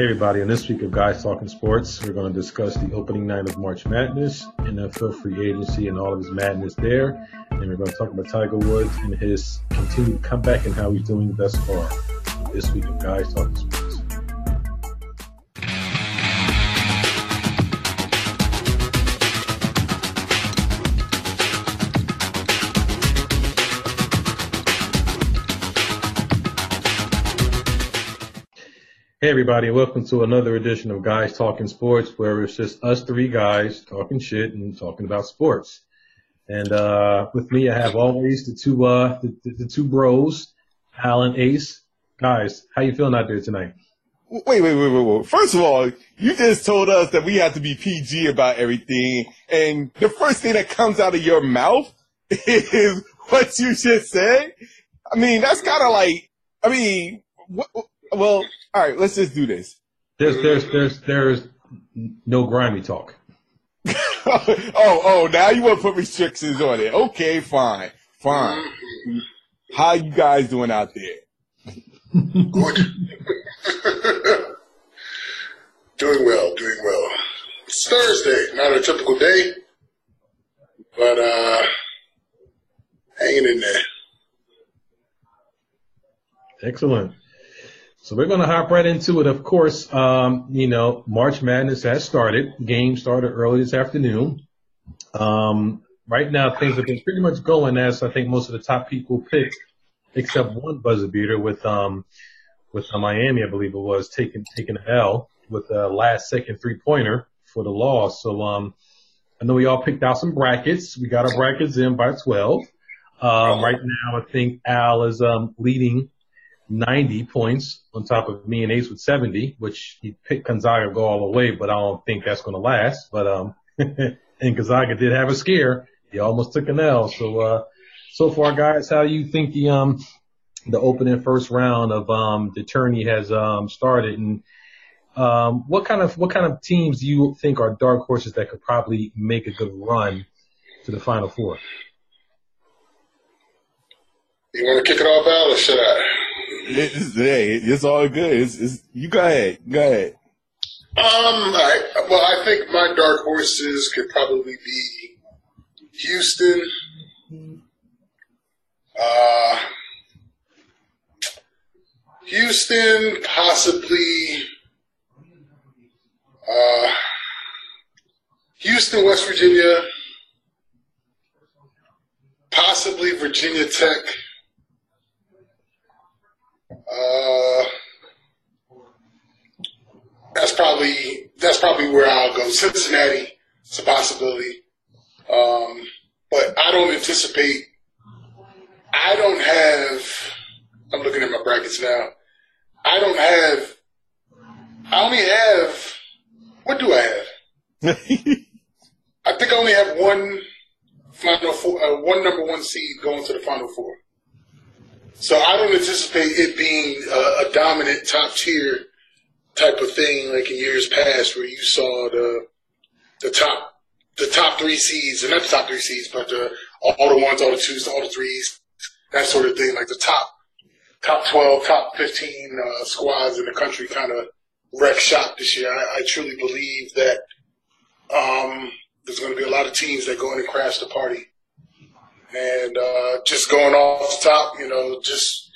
Hey everybody, in this week of Guys Talking Sports, we're going to discuss the opening night of March Madness, NFL free agency and all of his madness there. And we're going to talk about Tiger Woods and his continued comeback and how he's doing thus far. This week of Guys Talking Sports. Everybody, welcome to another edition of Guys Talking Sports, where it's just us three guys talking shit and talking about sports. And uh, with me, I have always the two uh, the, the, the two bros, Alan Ace. Guys, how you feeling out there tonight? Wait, wait, wait, wait, wait. First of all, you just told us that we have to be PG about everything, and the first thing that comes out of your mouth is what you just said. I mean, that's kind of like, I mean, what, well, all right, let's just do this. There's there's there's there's no grimy talk. oh, oh, now you want to put restrictions on it. Okay, fine, fine. How you guys doing out there? Good. doing well, doing well. It's Thursday, not a typical day, but uh, hanging in there. Excellent. So we're going to hop right into it. Of course, um, you know, March Madness has started. Game started early this afternoon. Um, right now, things have been pretty much going as I think most of the top people picked, except one buzzer beater with um, with uh, Miami, I believe it was, taking taking an L with a last second three pointer for the loss. So um, I know we all picked out some brackets. We got our brackets in by 12. Um, right now, I think Al is um, leading 90 points on top of me and Ace with 70, which he picked Gonzaga go all the way, but I don't think that's going to last. But, um, and Gonzaga did have a scare. He almost took an L. So, uh, so far guys, how do you think the, um, the opening first round of, um, the tourney has, um, started and, um, what kind of, what kind of teams do you think are dark horses that could probably make a good run to the final four? You want to kick it off, Al, or should I? It's, hey, it's all good. It's, it's, you go ahead. Go ahead. Um, I, well, I think my dark horses could probably be Houston, uh, Houston, possibly, uh, Houston, West Virginia, possibly Virginia Tech. Uh, that's probably that's probably where I'll go. Cincinnati, it's a possibility, um, but I don't anticipate. I don't have. I'm looking at my brackets now. I don't have. I only have. What do I have? I think I only have one final four, uh, one number one seed going to the final four. So I don't anticipate it being a, a, dominant top tier type of thing like in years past, where you saw the the top the top three seeds, and not the top three seeds, but the, all the ones, all the twos, all the threes, that sort of thing. Like the top top twelve, top fifteen uh, squads in the country kind of wreck shop this year. I, I truly believe that um, there's going to be a lot of teams that go in and crash the party. And uh, just going off the top, you know, just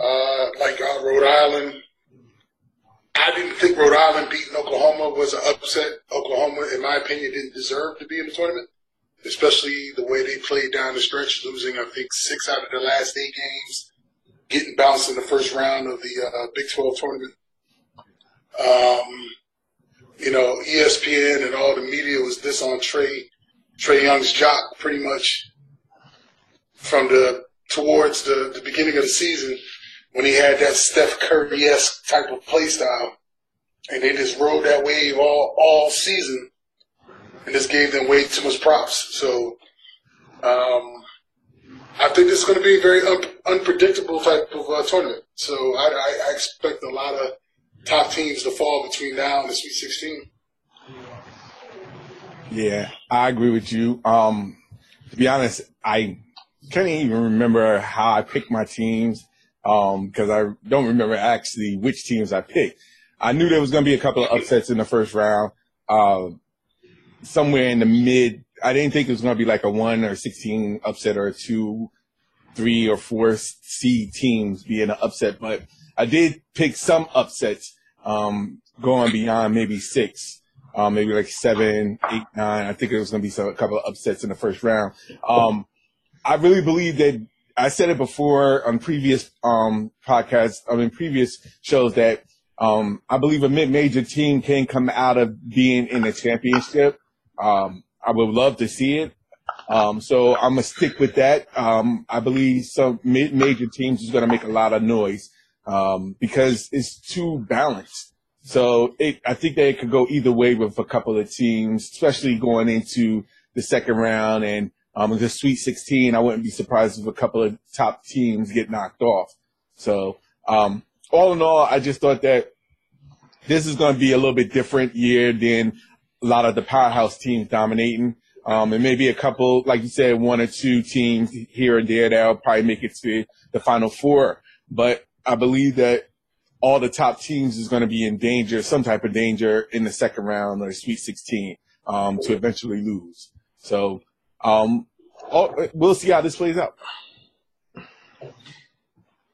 uh, like uh, Rhode Island. I didn't think Rhode Island beating Oklahoma was an upset. Oklahoma, in my opinion, didn't deserve to be in the tournament, especially the way they played down the stretch, losing, I think, six out of the last eight games, getting bounced in the first round of the uh, Big 12 tournament. Um, you know, ESPN and all the media was this on Trey, Trae Young's jock pretty much from the towards the, the beginning of the season when he had that Steph Curry esque type of play style. And they just rode that wave all, all season and just gave them way too much props. So, um, I think this is going to be a very un- unpredictable type of uh, tournament. So I, I, expect a lot of top teams to fall between now and the Sweet 16. Yeah, I agree with you. Um, to be honest, I can't even remember how I picked my teams because um, I don't remember actually which teams I picked. I knew there was going to be a couple of upsets in the first round. Uh, somewhere in the mid, I didn't think it was going to be like a one or 16 upset or two, three or four seed teams being an upset, but I did pick some upsets, um, going beyond maybe six, um, maybe like seven, eight, nine. I think it was going to be some, a couple of upsets in the first round. Um, I really believe that I said it before on previous um, podcasts, I mean previous shows that um, I believe a mid-major team can come out of being in a championship. Um, I would love to see it. Um, so I'm gonna stick with that. Um, I believe some mid-major teams is gonna make a lot of noise um, because it's too balanced. So it, I think that it could go either way with a couple of teams, especially going into the second round and um, the Sweet 16, I wouldn't be surprised if a couple of top teams get knocked off. So, um, all in all, I just thought that this is going to be a little bit different year than a lot of the powerhouse teams dominating. Um, and maybe a couple, like you said, one or two teams here and there that'll probably make it to the final four. But I believe that all the top teams is going to be in danger, some type of danger in the second round or Sweet 16, um, to eventually lose. So um, all, we'll see how this plays out.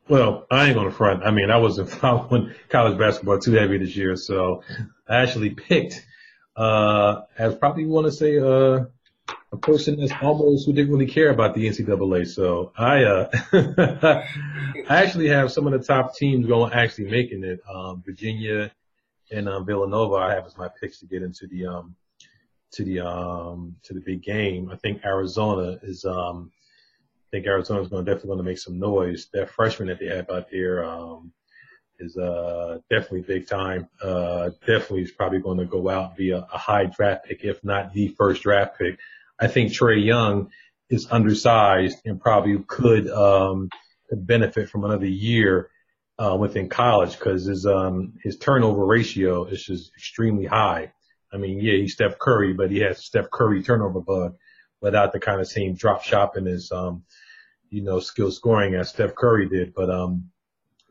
Well, I ain't gonna front. I mean, I wasn't following college basketball too heavy this year, so I actually picked, uh, as probably want to say, uh, a person that's almost who didn't really care about the NCAA. So I, uh, I actually have some of the top teams going actually making it. Um, Virginia and um, Villanova I have as my picks to get into the um, to the um to the big game. I think Arizona is um I think Arizona is going definitely going to make some noise. That freshman that they have out there um is uh definitely big time. Uh definitely is probably going to go out via a high draft pick, if not the first draft pick. I think Trae Young is undersized and probably could um benefit from another year uh, within college because his um his turnover ratio is just extremely high. I mean, yeah, he's Steph Curry, but he has Steph Curry turnover bug without the kind of same drop shop in his, um, you know, skill scoring as Steph Curry did. But, um,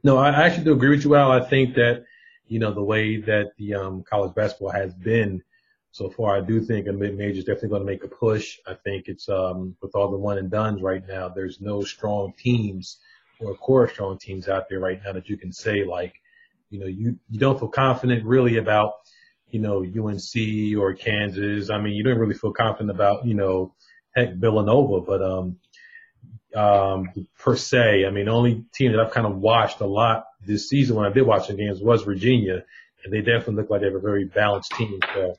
no, I actually do agree with you, Al. I think that, you know, the way that the, um, college basketball has been so far, I do think a mid-major is definitely going to make a push. I think it's, um, with all the one and dones right now, there's no strong teams or core strong teams out there right now that you can say like, you know, you, you don't feel confident really about, you know, UNC or Kansas. I mean, you don't really feel confident about, you know, heck, Villanova, but, um, um, per se, I mean, the only team that I've kind of watched a lot this season when I did watch the games was Virginia, and they definitely look like they have a very balanced team. So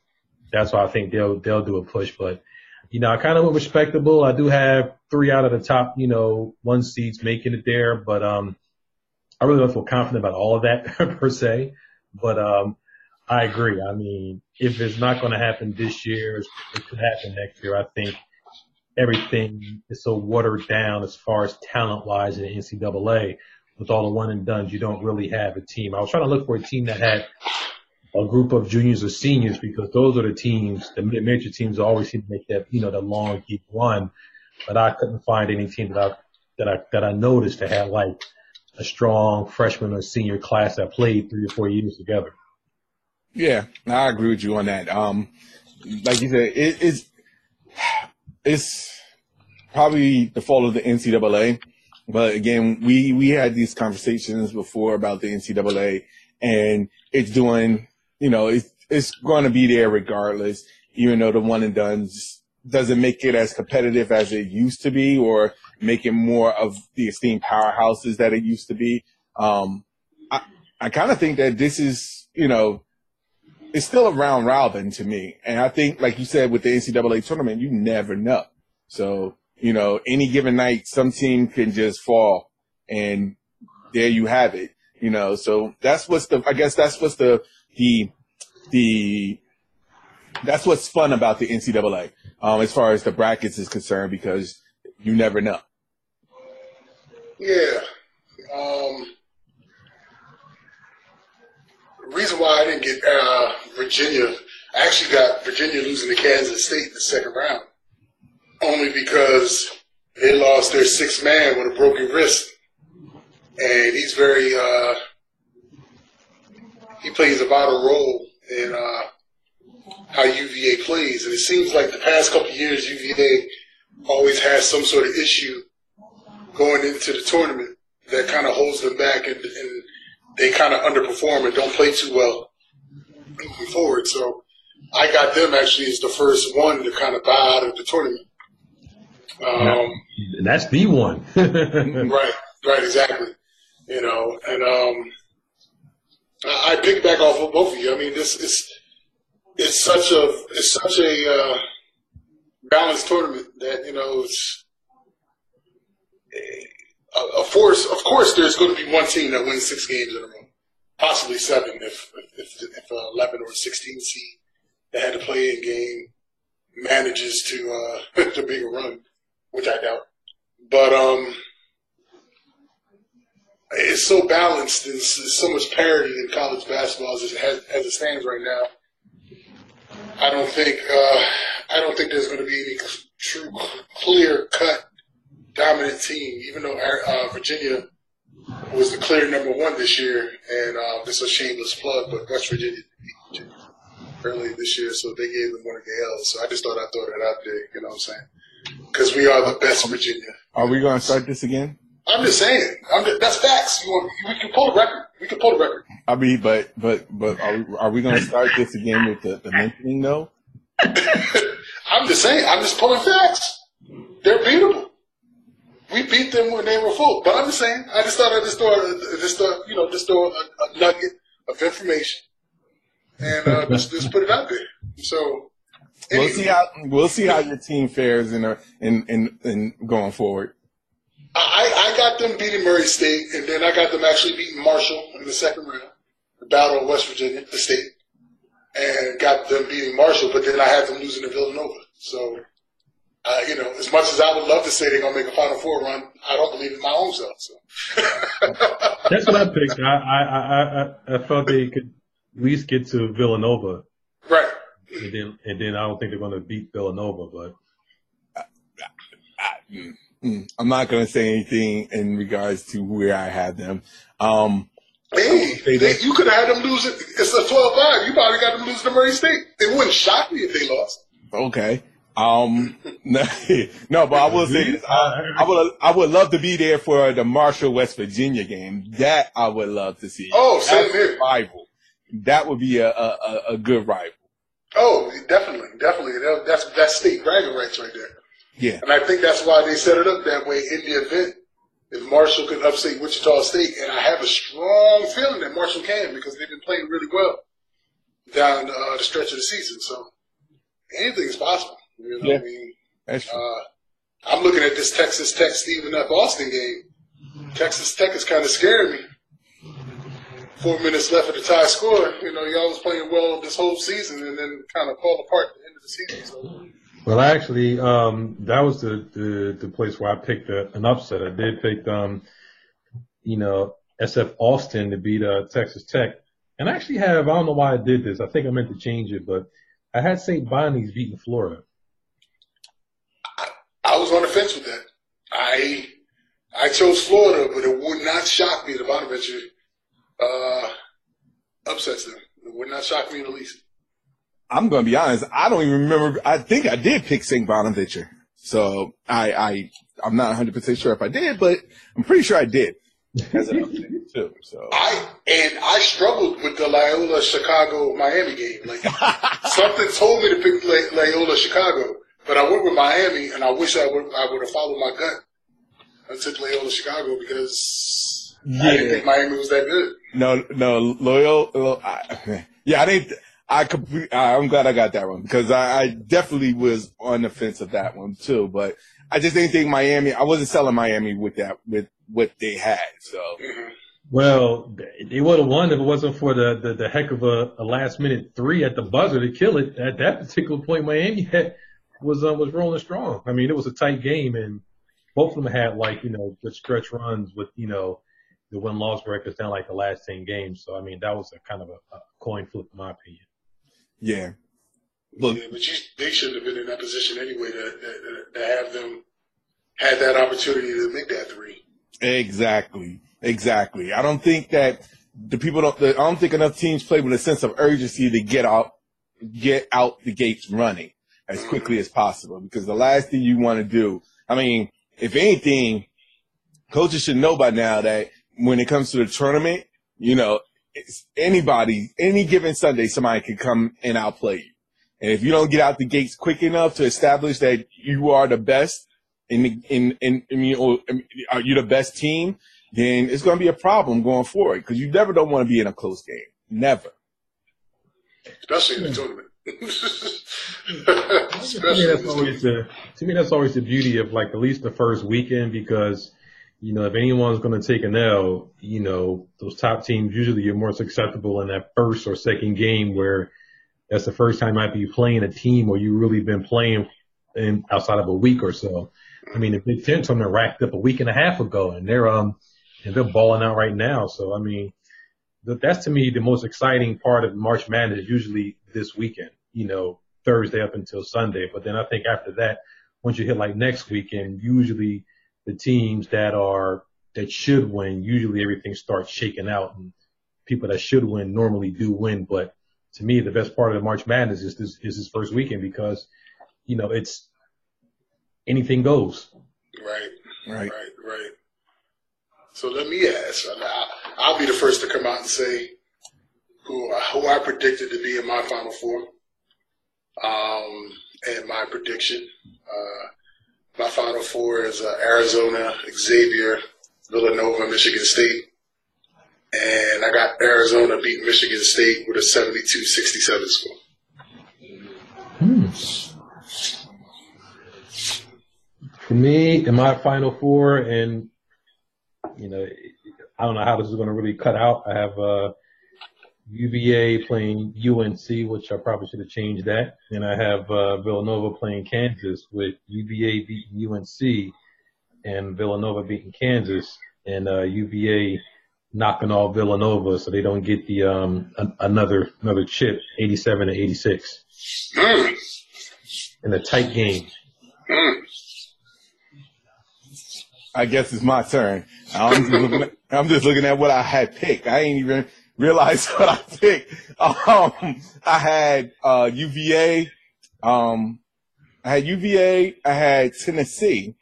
that's why I think they'll, they'll do a push, but, you know, I kind of went respectable. I do have three out of the top, you know, one seeds making it there, but, um, I really don't feel confident about all of that per se, but, um, I agree. I mean, if it's not going to happen this year, it could happen next year. I think everything is so watered down as far as talent wise in the NCAA with all the one and dones. You don't really have a team. I was trying to look for a team that had a group of juniors or seniors because those are the teams, the mid-major teams always seem to make that, you know, the long deep run. But I couldn't find any team that I, that I, that I noticed that had like a strong freshman or senior class that played three or four years together. Yeah, I agree with you on that. Um, like you said, it, it's it's probably the fault of the NCAA. But again, we we had these conversations before about the NCAA, and it's doing, you know, it's it's going to be there regardless, even though the one and dones doesn't make it as competitive as it used to be, or make it more of the esteemed powerhouses that it used to be. Um, I I kind of think that this is, you know, it's still a round robin to me. And I think, like you said, with the NCAA tournament, you never know. So, you know, any given night, some team can just fall and there you have it, you know, so that's what's the, I guess that's what's the, the, the, that's what's fun about the NCAA, um, as far as the brackets is concerned, because you never know. Yeah. Um, reason why I didn't get uh, Virginia, I actually got Virginia losing to Kansas State in the second round, only because they lost their sixth man with a broken wrist, and he's very uh, he plays a vital role in uh, how UVA plays. And it seems like the past couple years, UVA always has some sort of issue going into the tournament that kind of holds them back and, and they kind of underperform and don't play too well moving forward. So I got them actually as the first one to kind of bow out of the tournament. Um, That's the one. right, right, exactly. You know, and um, I, I back off of both of you. I mean, this is it's such a it's such a uh, balanced tournament that you know it's a, a force. Of course, there's going to be one team that wins six games in a row, possibly seven if if, if, if uh, eleven or sixteen seed that had to play in game manages to uh, to make a run, which I doubt. But um, it's so balanced and so much parity in college basketball as it, has, as it stands right now. I don't think uh, I don't think there's going to be any true clear cut dominant team. Even though uh, Virginia was the clear number one this year, and uh, this is a shameless plug, but West Virginia beat Virginia early this year, so they gave them one of the L's. So I just thought I'd throw that out there. You know what I'm saying? Because we are the best Virginia. Are we going to start this again? I'm just saying. I'm just, that's facts. You want, we can pull the record. We can pull the record. I mean, but but but are we, are we going to start this again with the, the mentioning though? I'm just saying. I'm just pulling facts. They're beatable. We beat them when they were full. But I'm just saying. I just thought I'd just throw, just throw, you know, just throw a, a nugget of information and uh, just, just put it out there. So we'll see how we'll see how your team fares in in in, in going forward. I, I got them beating Murray State, and then I got them actually beating Marshall in the second round, the Battle of West Virginia, the state, and got them beating Marshall, but then I had them losing to Villanova. So, uh, you know, as much as I would love to say they're going to make a Final Four run, I don't believe in my own self. So. That's what I picked. I, I, I, I felt they could at least get to Villanova. Right. And then, and then I don't think they're going to beat Villanova, but. Mm, I'm not going to say anything in regards to where I had them. Um, hey, they, you could have had them lose it. It's a 12-5. You probably got them losing to Murray State. It wouldn't shock me if they lost. Okay. Um, no, no, but I will say this. I, I, would, I would love to be there for the Marshall, West Virginia game. That I would love to see. Oh, same here. Rival. That would be a, a, a good rival. Oh, definitely, definitely. That's, that's state bragging rights right there. Yeah. And I think that's why they set it up that way in the event. If Marshall can upstate Wichita State, and I have a strong feeling that Marshall can because they've been playing really well down uh, the stretch of the season. So anything is possible. You know yeah. what I mean? That's true. Uh, I'm looking at this Texas Tech Stephen F. Austin game. Texas Tech is kind of scaring me. Four minutes left of the tie score. You know, y'all was playing well this whole season and then kind of fall apart at the end of the season. So well, actually, um, that was the, the, the place where I picked a, an upset. I did pick, um, you know, SF Austin to beat, uh, Texas Tech. And I actually have, I don't know why I did this. I think I meant to change it, but I had St. Bonnie's beating Florida. I, I was on the fence with that. I, I chose Florida, but it would not shock me that Bonaventure, uh, upsets them. It would not shock me in the least. I'm going to be honest. I don't even remember. I think I did pick St. Bonaventure. So I, I, I'm not 100% sure if I did, but I'm pretty sure I did. As an upset too. So I, and I struggled with the Loyola Chicago Miami game. Like something told me to pick Loyola Chicago, but I went with Miami and I wish I would, I would have followed my gut. I took Loyola Chicago because yeah. I didn't think Miami was that good. No, no, Loyola, I, yeah, I didn't, I complete, I'm glad I got that one because I, I, definitely was on the fence of that one too. But I just didn't think Miami. I wasn't selling Miami with that with what they had. So. Mm-hmm. Well, they would have won if it wasn't for the, the, the heck of a, a, last minute three at the buzzer to kill it. At that particular point, Miami had, was uh, was rolling strong. I mean, it was a tight game, and both of them had like you know good stretch runs with you know the win loss records down like the last ten games. So I mean, that was a kind of a, a coin flip, in my opinion. Yeah. Look, yeah, but you, they shouldn't have been in that position anyway to, to, to have them had that opportunity to make that three. Exactly. Exactly. I don't think that the people don't. The, I don't think enough teams play with a sense of urgency to get out, get out the gates running as quickly as possible. Because the last thing you want to do, I mean, if anything, coaches should know by now that when it comes to the tournament, you know, anybody, any given Sunday, somebody can come and outplay you. And if you don't get out the gates quick enough to establish that you are the best in, in, in, in you know, are you the best team, then it's going to be a problem going forward because you never don't want to be in a close game. Never. Especially in the tournament. To, me, that's always the, to me, that's always the beauty of like at least the first weekend because, you know, if anyone's going to take an L, you know, those top teams usually are more susceptible in that first or second game where that's the first time you might be playing a team where you've really been playing in outside of a week or so. I mean, the Big Ten tournament racked up a week and a half ago and they're, um, and they're balling out right now. So, I mean, that's to me the most exciting part of March Madness usually this weekend, you know, Thursday up until Sunday. But then I think after that, once you hit like next weekend, usually the teams that are, that should win, usually everything starts shaking out and people that should win normally do win. But to me, the best part of the March Madness is this, is this first weekend because, you know, it's anything goes. Right. Right. Right. Right. So let me ask. I'll be the first to come out and say who who I predicted to be in my Final Four. Um, and my prediction, uh, my Final Four is uh, Arizona, Xavier, Villanova, Michigan State. And I got Arizona beating Michigan State with a 72-67 score. Hmm. For me, in my Final Four, and you know, I don't know how this is going to really cut out. I have uh, UVA playing UNC, which I probably should have changed that. And I have uh, Villanova playing Kansas with UVA beating UNC and Villanova beating Kansas and uh, UVA knocking off Villanova so they don't get the um another another chip 87 to 86 mm. in a tight game. Mm. I guess it's my turn. I'm just, looking at, I'm just looking at what I had picked. I ain't even realized what I picked. Um, I had uh, UVA. Um, I had UVA. I had Tennessee.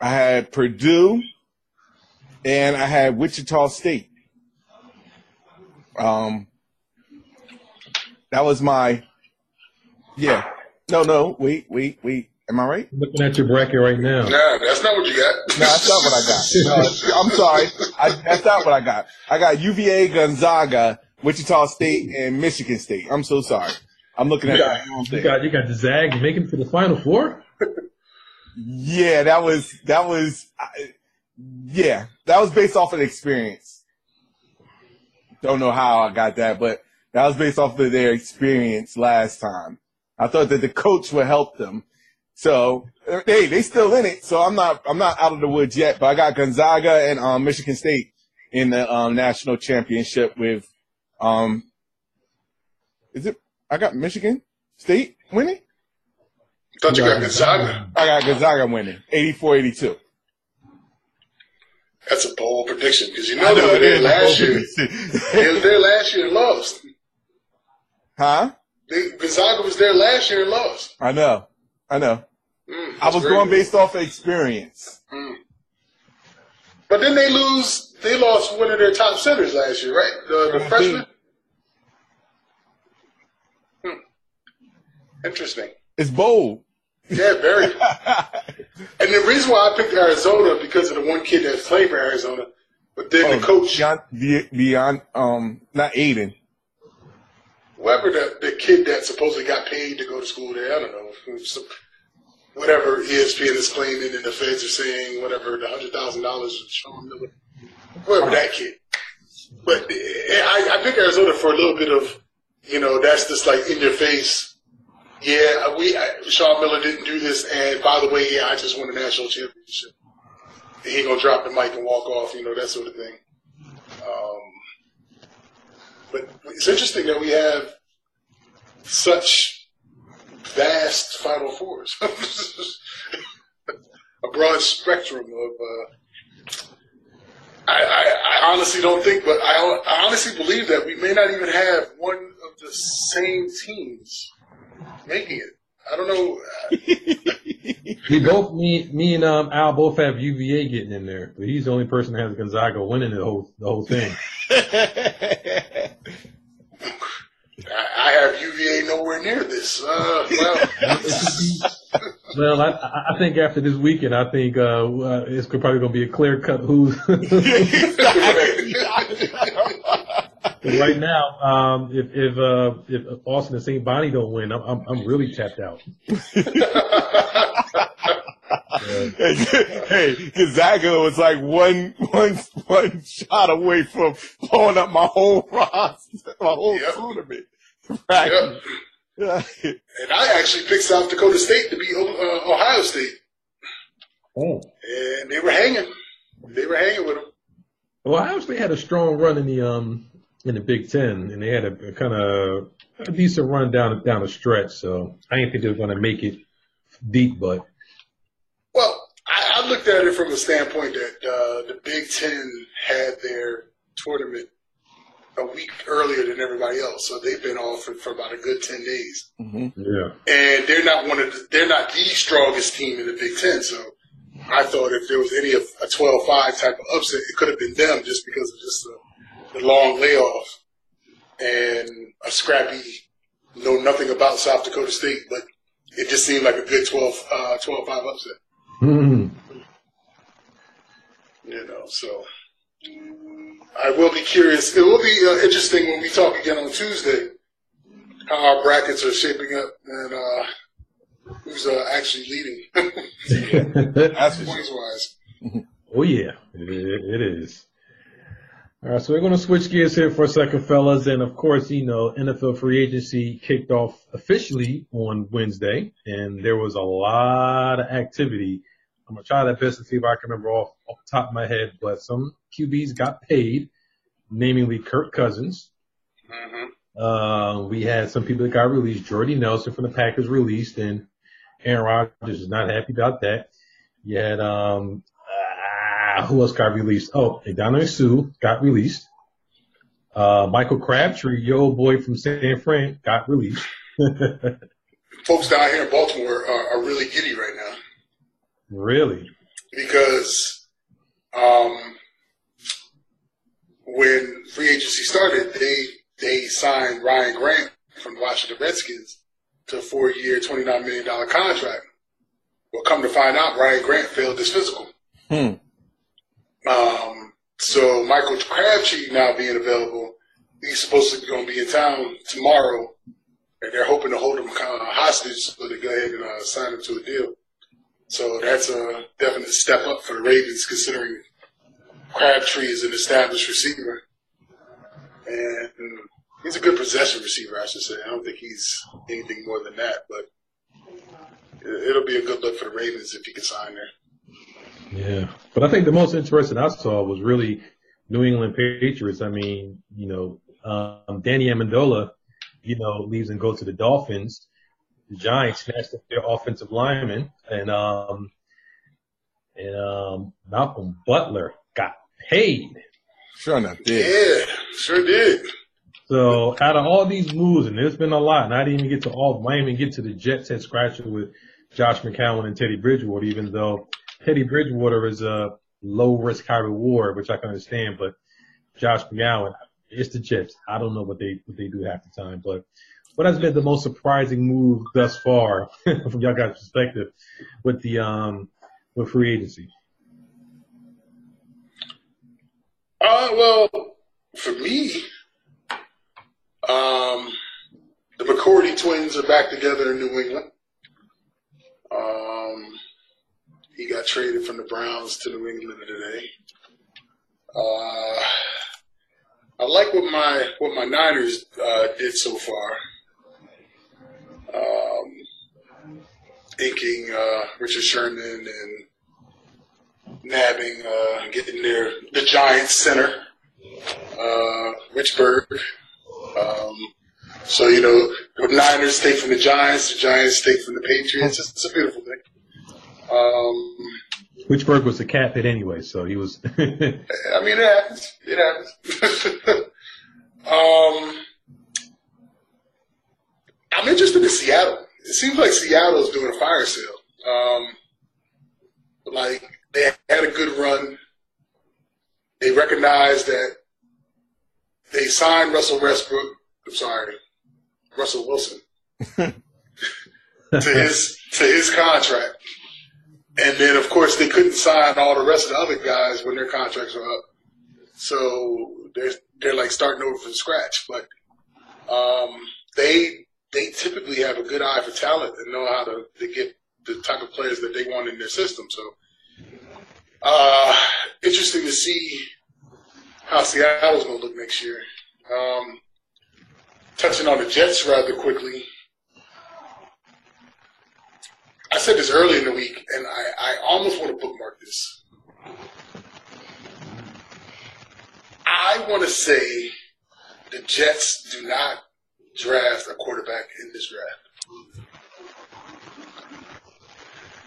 I had Purdue, and I had Wichita State. Um, that was my. Yeah. No, no. Wait, wait, wait. Am I right? looking at your bracket right now. Nah, that's not what you got. no, that's not what I got. No, I'm sorry. I, that's not what I got. I got UVA, Gonzaga, Wichita State, and Michigan State. I'm so sorry. I'm looking at that. You got you got the Zag making for the Final Four. yeah, that was that was. Yeah, that was based off of experience. Don't know how I got that, but that was based off of their experience last time. I thought that the coach would help them so hey, they still in it. So I'm not I'm not out of the woods yet. But I got Gonzaga and um, Michigan State in the um, national championship with um. Is it? I got Michigan State winning. Thought you got Gonzaga. I got Gonzaga winning, 84-82. That's a bold prediction because you know, know they were there last year. they were there last year and lost. Huh? They, Gonzaga was there last year and lost. I know. I know. Mm, I was going based off of experience. Mm. But then they lose. They lost one of their top centers last year, right? The, the freshman. Hmm. Interesting. It's bold. Yeah, very. and the reason why I picked Arizona because of the one kid that's played for Arizona, but then oh, the coach beyond, beyond um not Ayton. Whoever the, the kid that supposedly got paid to go to school there, I don't know. Whatever ESPN is claiming and the feds are saying, whatever the hundred thousand dollars Sean Miller, whoever that kid. But eh, I, I pick Arizona for a little bit of, you know, that's just like in your face. Yeah, we Sean Miller didn't do this, and by the way, yeah, I just won a national championship. He gonna drop the mic and walk off, you know, that sort of thing. But it's interesting that we have such vast Final Fours, a broad spectrum of uh, I, I, I honestly don't think, but I, I honestly believe that we may not even have one of the same teams making it. I don't know. We both, me, me and um, Al both have UVA getting in there, but he's the only person that has Gonzaga winning the whole the whole thing. I, I have UVA nowhere near this. Uh, well, Well, I, I think after this weekend, I think uh, uh, it's probably going to be a clear cut who's. right now, um, if if uh, if Austin and St. Bonnie don't win, I'm I'm, I'm really tapped out. hey, hey, Gonzaga was like one, one, one shot away from blowing up my whole roster, my whole Yep. tournament. Right. Yep. And I actually picked South Dakota State to beat uh, Ohio State, Oh. and they were hanging. They were hanging with them. Well, Ohio State had a strong run in the um in the Big Ten, and they had a, a kind of a decent run down down the stretch. So I didn't think they were going to make it deep, but Well, I, I looked at it from a standpoint that uh, the Big Ten had their tournament a week earlier than everybody else, so they've been off for, for about a good ten days. yeah. and they're not one of the, they're not the strongest team in the Big Ten. So I thought if there was any of a 12-5 type of upset, it could have been them just because of just the, the long layoff and a scrappy, know nothing about South Dakota State, but it just seemed like a good 12, uh, 12-5 upset, Mhm. You know. So I will be curious. It will be uh, interesting when we talk again on Tuesday how our brackets are shaping up and uh, who's uh, actually leading. That's for sure. points wise. Oh yeah, it, it is. All right, so we're going to switch gears here for a second, fellas, and of course, you know, NFL free agency kicked off officially on Wednesday, and there was a lot of activity. I'm gonna try that best to see if I can remember off off the top of my head, but some QBs got paid, namely Kirk Cousins. Mm-hmm. Uh, we had some people that got released. Jordy Nelson from the Packers released, and Aaron Rodgers is not happy about that. You had um, ah, who else got released? Oh, Ndamukong Suh got released. Uh, Michael Crabtree, your old boy from San Fran, got released. Folks down here in Baltimore are, are really giddy right now really? because um, when free agency started, they they signed Ryan Grant from the Washington Redskins to a four-year, twenty-nine million dollar contract. Well, come to find out, Ryan Grant failed his physical. Hmm. Um, so Michael Crabtree now being available, he's supposed to be going to be in town tomorrow, and they're hoping to hold him uh, hostage so they go ahead and uh, sign him to a deal. So that's a definite step up for the Ravens, considering Crabtree is an established receiver, and he's a good possession receiver, I should say. I don't think he's anything more than that, but it- it'll be a good look for the Ravens if he can sign there. Yeah, but I think the most interesting I saw was really New England Patriots. I mean, you know, um, Danny Amendola, you know, leaves and goes to the Dolphins. The Giants snatched up their offensive lineman, and um, and um, Malcolm Butler got paid. Sure enough, did. Yeah, sure did. So out of all these moves, and there's been a lot, and I didn't even get to all. I didn't even get to the Jets head scratcher with Josh McCown and Teddy Bridgewater, even though Teddy Bridgewater is a low risk, high reward, which I can understand. But Josh McCown, it's the Jets. I don't know what they what they do half the time, but what has been the most surprising move thus far from y'all guys' perspective with the um with free agency? Uh, well, for me, um, the McCourty twins are back together in New England. Um, he got traded from the Browns to New England today. Uh, I like what my what my Niners uh, did so far. Um, inking uh, Richard Sherman and nabbing, uh, getting their the Giants center, uh, Richburg. Um, so you know, the Niners take from the Giants, the Giants take from the Patriots. It's, it's a beautiful thing. Um, Richburg was a cap hit anyway, so he was. I mean, it happens. It happens. um, I'm interested in Seattle. It seems like Seattle's doing a fire sale. Um, like they had a good run. They recognized that they signed Russell Westbrook. I'm sorry, Russell Wilson to his to his contract, and then of course they couldn't sign all the rest of the other guys when their contracts were up. So they're they're like starting over from scratch. But um, they they typically have a good eye for talent and know how to, to get the type of players that they want in their system. So uh, interesting to see how Seattle's going to look next year. Um, touching on the Jets rather quickly. I said this early in the week, and I, I almost want to bookmark this. I want to say the Jets do not draft a quarterback in this draft.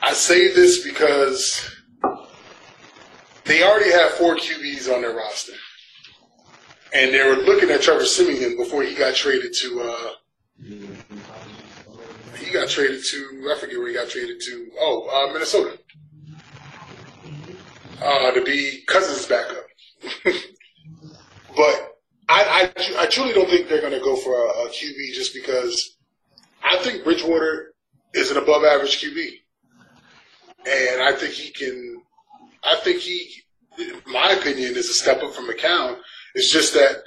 I say this because they already have four QBs on their roster. And they were looking at Trevor Siemian before he got traded to uh, he got traded to I forget where he got traded to. Oh, uh, Minnesota. Uh, to be Cousins' backup. but I, I, I, truly don't think they're going to go for a, a QB just because I think Bridgewater is an above average QB. And I think he can, I think he, my opinion, is a step up from McCown. It's just that,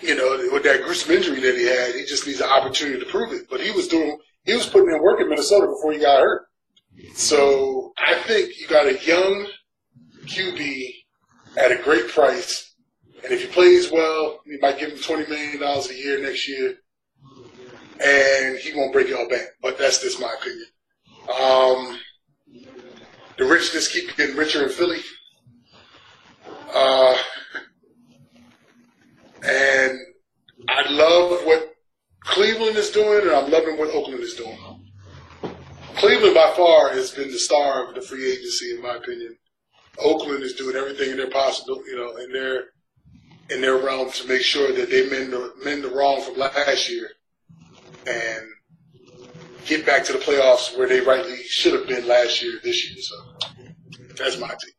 you know, with that gruesome injury that he had, he just needs an opportunity to prove it. But he was doing, he was putting in work in Minnesota before he got hurt. So I think you got a young QB at a great price. And if he plays well, you might give him $20 million a year next year. And he won't break your bank. But that's just my opinion. Um, the rich just keep getting richer in Philly. Uh, and I love what Cleveland is doing, and I'm loving what Oakland is doing. Cleveland, by far, has been the star of the free agency, in my opinion. Oakland is doing everything in their possible, you know, in their in their realm to make sure that they mend the mend the wrong from last year, and get back to the playoffs where they rightly should have been last year, this year. So that's my take.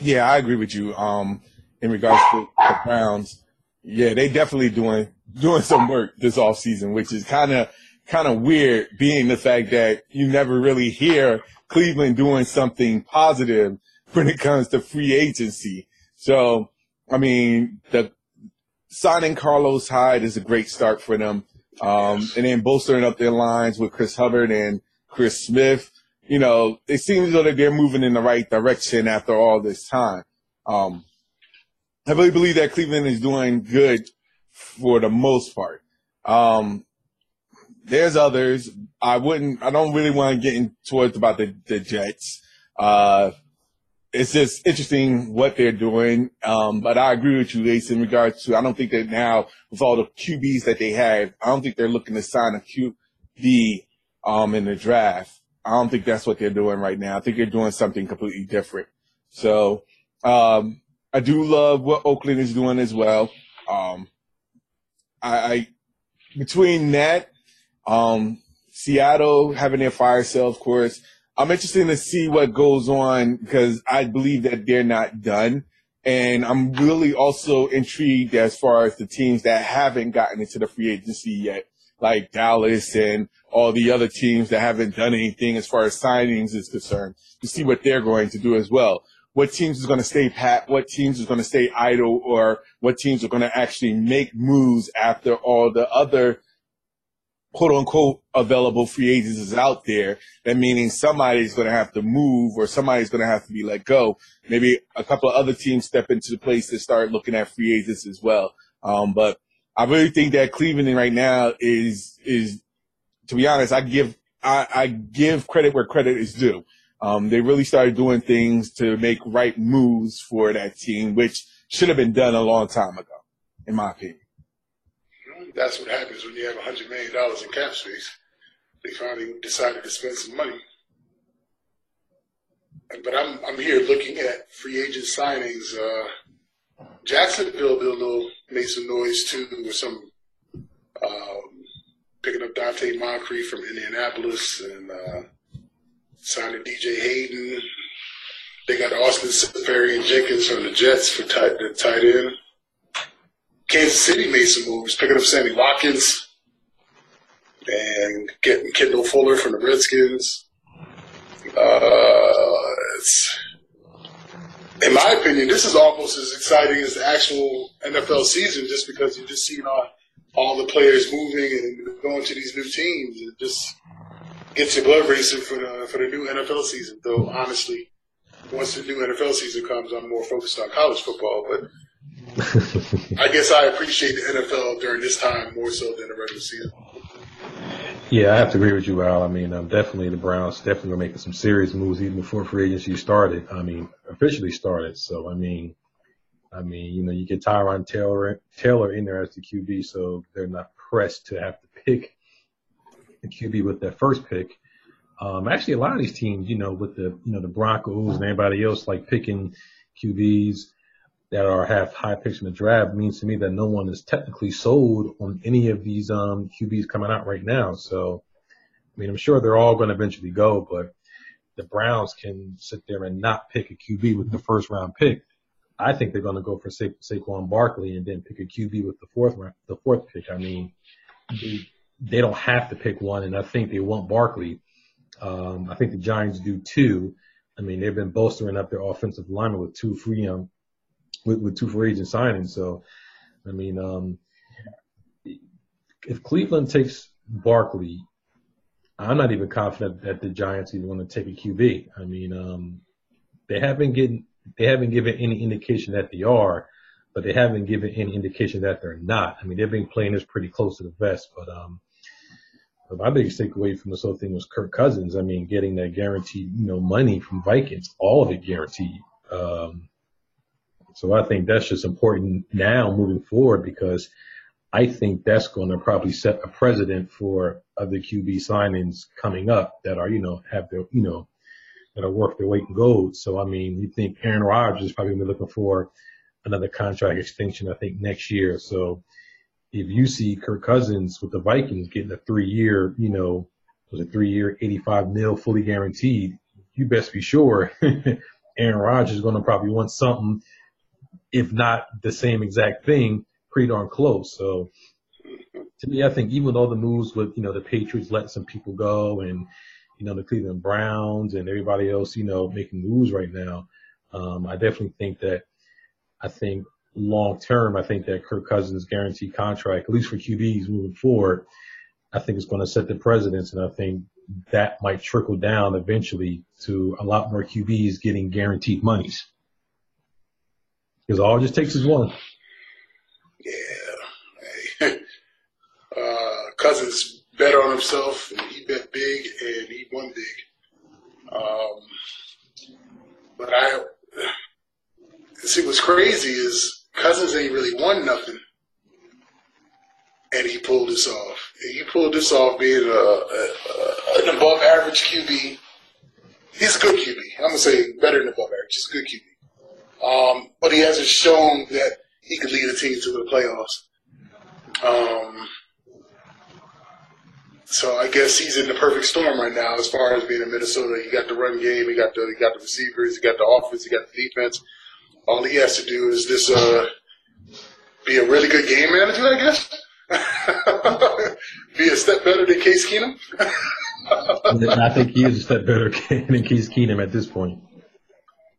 Yeah, I agree with you. Um, in regards to the Browns, yeah, they definitely doing doing some work this off season, which is kind of kind of weird, being the fact that you never really hear Cleveland doing something positive when it comes to free agency. So, I mean, the signing Carlos Hyde is a great start for them. Um, and then bolstering up their lines with Chris Hubbard and Chris Smith. You know, it seems though that they're moving in the right direction after all this time. Um, I really believe that Cleveland is doing good for the most part. Um, there's others. I wouldn't, I don't really want to get into towards about the, the Jets. Uh, it's just interesting what they're doing. Um, but I agree with you, Ace, in regards to, I don't think that now with all the QBs that they have, I don't think they're looking to sign a QB, um, in the draft. I don't think that's what they're doing right now. I think they're doing something completely different. So, um, I do love what Oakland is doing as well. Um, I, I between that, um, Seattle having their fire sale, of course, I'm interested to see what goes on because I believe that they're not done. And I'm really also intrigued as far as the teams that haven't gotten into the free agency yet, like Dallas and all the other teams that haven't done anything as far as signings is concerned, to see what they're going to do as well. What teams is going to stay pat, what teams is going to stay idle, or what teams are going to actually make moves after all the other quote unquote available free agents is out there, that meaning somebody's going to have to move or somebody's going to have to be let go. Maybe a couple of other teams step into the place to start looking at free agents as well. Um, but I really think that Cleveland right now is, is, to be honest, I give, I, I give credit where credit is due. Um, they really started doing things to make right moves for that team, which should have been done a long time ago, in my opinion that's what happens when you have $100 million in cap space. They finally decided to spend some money. but I'm I'm here looking at free agent signings. Uh, Jacksonville did a little made some noise too with some um, picking up Donte Moncrief from Indianapolis and uh, signing DJ Hayden. They got Austin Seferian Jenkins from the Jets for tight, the tight end. Kansas City made some moves, picking up Sammy Watkins and getting Kendall Fuller from the Redskins. Uh, in my opinion, this is almost as exciting as the actual NFL season, just because you're just seeing all, all the players moving and going to these new teams. It just gets your blood racing for the for the new NFL season. Though honestly, once the new NFL season comes, I'm more focused on college football. But I guess I appreciate the NFL during this time more so than the regular season. Yeah, I have to agree with you, Al. I mean, um, definitely the Browns definitely making some serious moves even before free agency started. I mean, officially started. So, I mean, I mean, you know, you get Tyrod Taylor, Taylor in there as the QB, so they're not pressed to have to pick the QB with their first pick. Um, actually, a lot of these teams, you know, with the, you know, the Broncos and everybody else like picking QBs that are have high picks in the draft means to me that no one is technically sold on any of these um, QBs coming out right now. So, I mean, I'm sure they're all going to eventually go, but the Browns can sit there and not pick a QB with the first round pick. I think they're going to go for Sa- Saquon Barkley and then pick a QB with the fourth round, the fourth pick. I mean, they, they don't have to pick one, and I think they want Barkley. Um, I think the Giants do too. I mean, they've been bolstering up their offensive lineman with two free um, with, with two free agent signings. So, I mean, um, if Cleveland takes Barkley, I'm not even confident that the Giants even want to take a QB. I mean, um, they haven't getting, they haven't given any indication that they are, but they haven't given any indication that they're not. I mean, they've been playing this pretty close to the vest, but, um, but my biggest takeaway from this whole thing was Kirk Cousins. I mean, getting that guaranteed, you know, money from Vikings, all of it guaranteed. Um, so I think that's just important now moving forward because I think that's going to probably set a precedent for other QB signings coming up that are, you know, have their, you know, that are worth their weight in gold. So, I mean, you think Aaron Rodgers is probably going to be looking for another contract extension, I think, next year. So if you see Kirk Cousins with the Vikings getting a three year, you know, was a three year, 85 mil fully guaranteed, you best be sure Aaron Rodgers is going to probably want something if not the same exact thing, pretty darn close. So to me, I think even all the moves with, you know, the Patriots letting some people go and, you know, the Cleveland Browns and everybody else, you know, making moves right now, um, I definitely think that I think long term, I think that Kirk Cousins guaranteed contract, at least for QBs moving forward, I think it's going to set the precedence and I think that might trickle down eventually to a lot more QBs getting guaranteed monies. Because all it just takes is one. Yeah. Hey. Uh, Cousins bet on himself, and he bet big, and he won big. Um, but I see what's crazy is Cousins ain't really won nothing, and he pulled this off. He pulled this off being a, a, a an above average QB. He's a good QB. I'm gonna say better than above average. He's a good QB. But he hasn't shown that he could lead a team to the playoffs. Um, so I guess he's in the perfect storm right now as far as being in Minnesota. He got the run game, he got the he got the receivers, he got the offense, he got the defense. All he has to do is this uh, be a really good game manager, I guess. be a step better than Case Keenum. I think he is a step better than Case Keenum at this point.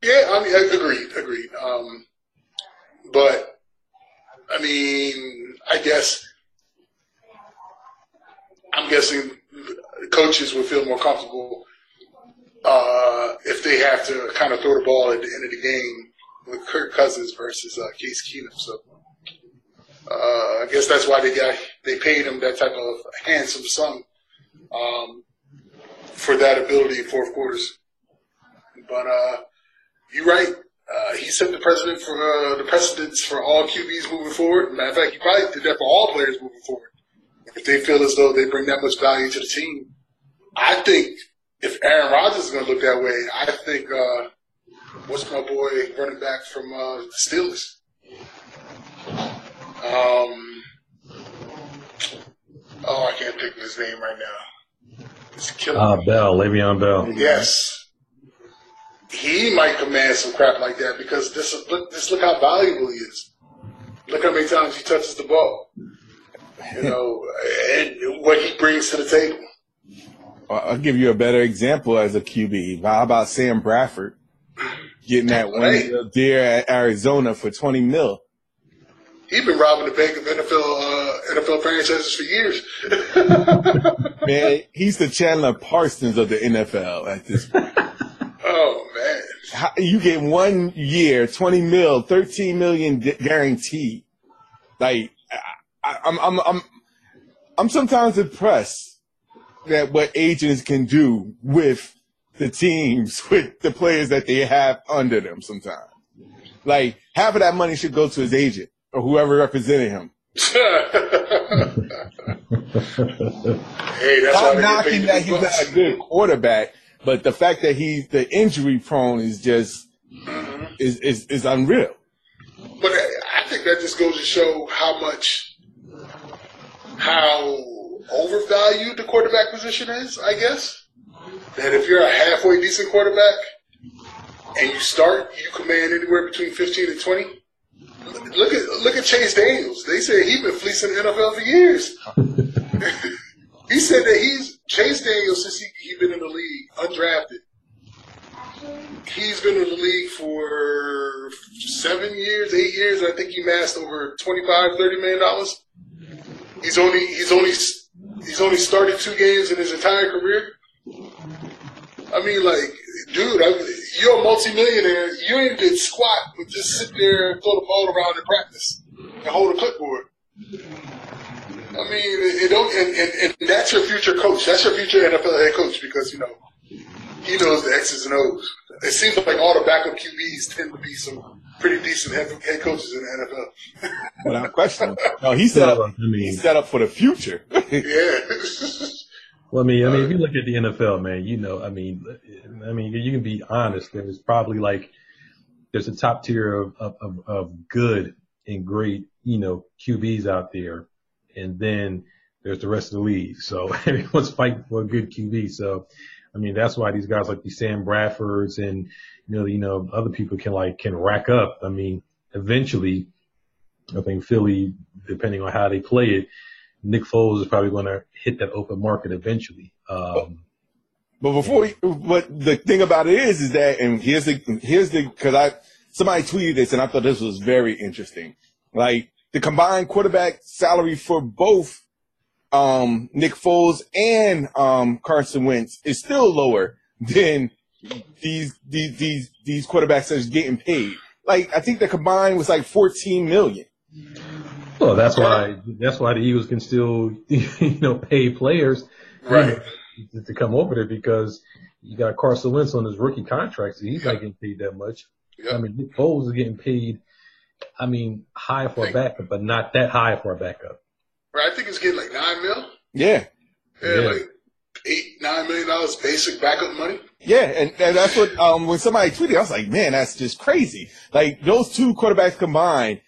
Yeah, I mean, agreed, agreed. Um, but I mean, I guess I'm guessing coaches would feel more comfortable uh, if they have to kind of throw the ball at the end of the game with Kirk Cousins versus uh, Case Keenum. So uh, I guess that's why they got they paid him that type of handsome sum um, for that ability in fourth quarters. But uh, you're right. Uh, he set the precedent for uh, the precedents for all QBs moving forward. Matter of fact, he probably did that for all players moving forward. If they feel as though they bring that much value to the team, I think if Aaron Rodgers is going to look that way, I think uh, what's my boy running back from uh, the Steelers? Um, oh, I can't think of his name right now. It's killing Uh, me. Bell, Le'Veon Bell. Yes. He might command some crap like that because this look just look how valuable he is. Look how many times he touches the ball. You know, and what he brings to the table. I'll give you a better example as a QB. How about Sam Bradford getting that one Hey. deer at Arizona for 20 mil? He's been robbing the bank of NFL uh, NFL franchises for years. Man, he's the Chandler Parsons of the NFL at this point. Man, How- You get one year, 20 mil, 13 million gu- guaranteed. Like, I, I, I'm, I'm, I'm, I'm sometimes impressed that what agents can do with the teams, with the players that they have under them sometimes. Like, half of that money should go to his agent or whoever represented him. hey, that's why Not they get knocking that he's not a good quarterback, but the fact that he's the injury prone is just mm-hmm. is is, is unreal. But I I think that just goes to show how much, how overvalued the quarterback position is, I guess. That if you're a halfway decent quarterback and you start, you command anywhere between 15 and 20. Look at look at Chase Daniels. They said he's been fleecing the NFL for years. he said that he's Chase Daniels since he he been in the league, undrafted. He's been in the league for seven years, eight years. I think he amassed over 25, 30 million dollars. He's only he's only he's only started two games in his entire career. I mean, like, dude, I, you're a multimillionaire. You ain't did squat, but just sit there and throw the ball around in practice and hold a clipboard. I mean, it, it don't, and, and, and that's your future coach. That's your future NFL head coach because you know he knows the X's and O's. It seems like all the backup QBs tend to be some pretty decent head, head coaches in the NFL. Without question. No, he set up. I mean- He's set up for the future. yeah. Well, I mean, I mean, if you look at the NFL, man, you know, I mean, I mean, you can be honest. There's probably like there's a top tier of of, of, of good and great, you know, QBs out there, and then there's the rest of the league. So everyone's fighting for a good QB. So, I mean, that's why these guys like the Sam Bradfords and you know, you know, other people can like can rack up. I mean, eventually, I think Philly, depending on how they play it, Nick Foles is probably going to hit that open market eventually. Um, But before, we, but the thing about it is, is that, and here's the, here's the, cause I, somebody tweeted this and I thought this was very interesting. Like the combined quarterback salary for both, um, Nick Foles and, um, Carson Wentz is still lower than these, these, these, these quarterbacks that's getting paid. Like, I think the combined was like 14 million. well, that's why that's why the Eagles can still, you know, pay players Right. to come over there because you got Carson Wentz on his rookie contract, so he's not getting paid that much. Yep. I mean, Nick Foles is getting paid. I mean, high for a backup, but not that high for a backup. Right, I think it's getting like nine mil. Yeah. Yeah, Yeah. like eight, nine million dollars basic backup money. Yeah, and, and that's what um when somebody tweeted, I was like, man, that's just crazy. Like those two quarterbacks combined,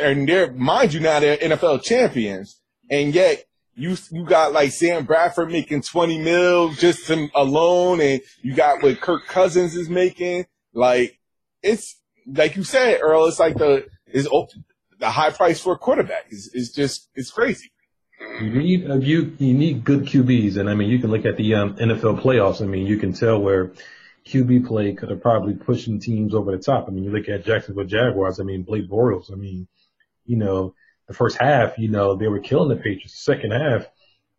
and they're mind you now they're NFL champions, and yet you you got like Sam Bradford making twenty mil just him alone, and you got what Kirk Cousins is making. Like it's like you said, Earl. It's like the is the high price for a quarterback is is just it's crazy. You need uh, you you need good QBs, and I mean, you can look at the um, NFL playoffs. I mean, you can tell where QB play could have probably pushing teams over the top. I mean, you look at Jacksonville Jaguars. I mean, Blake Bortles. I mean, you know, the first half, you know, they were killing the Patriots. The second half,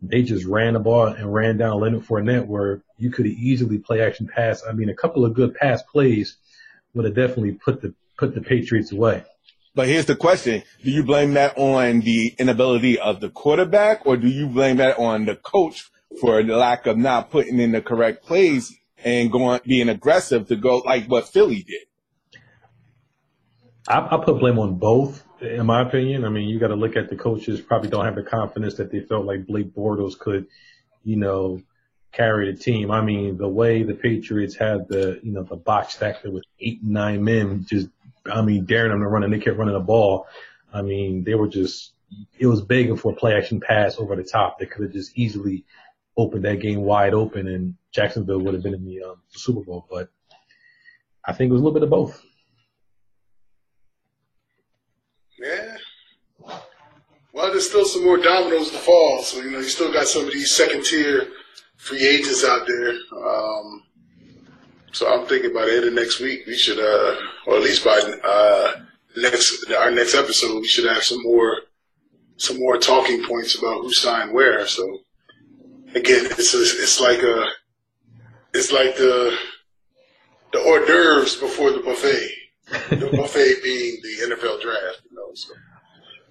they just ran the ball and ran down Leonard Fournette, where you could easily play action pass. I mean, a couple of good pass plays would have definitely put the put the Patriots away. But here's the question. Do you blame that on the inability of the quarterback or do you blame that on the coach for the lack of not putting in the correct plays and going, being aggressive to go like what Philly did? I, I put blame on both, in my opinion. I mean, you got to look at the coaches probably don't have the confidence that they felt like Blake Bortles could, you know, carry the team. I mean, the way the Patriots had the, you know, the box stacked with eight, nine men, just, I mean, daring them to run and they kept running the ball. I mean, they were just, it was begging for a play action pass over the top. They could have just easily opened that game wide open and Jacksonville would have been in the um, Super Bowl. But I think it was a little bit of both. Yeah. Well, there's still some more dominoes to fall. So, you know, you still got some of these second tier free agents out there. Um, so I'm thinking by the end of next week, we should, uh, or at least by, uh, next, our next episode, we should have some more, some more talking points about who signed where. So again, it's, a, it's like a, it's like the, the hors d'oeuvres before the buffet. the buffet being the NFL draft, you know, so.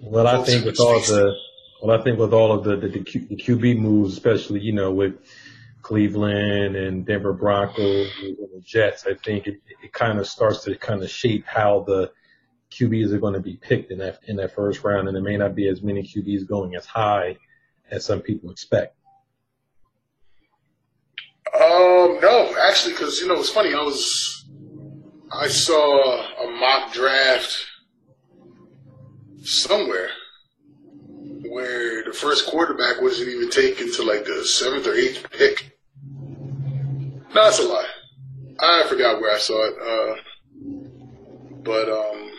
Well, I think with all the, well, I think with all of the, the, the, Q, the QB moves, especially, you know, with Cleveland and Denver Broncos and the Jets, I think it, it kind of starts to kind of shape how the QBs are going to be picked in that, in that first round. And there may not be as many QBs going as high as some people expect. Um, no, actually, cause, you know, it's funny. I was, I saw a mock draft somewhere where the first quarterback wasn't even taken to like the seventh or eighth pick. No, that's a lie. I forgot where I saw it. Uh, but um,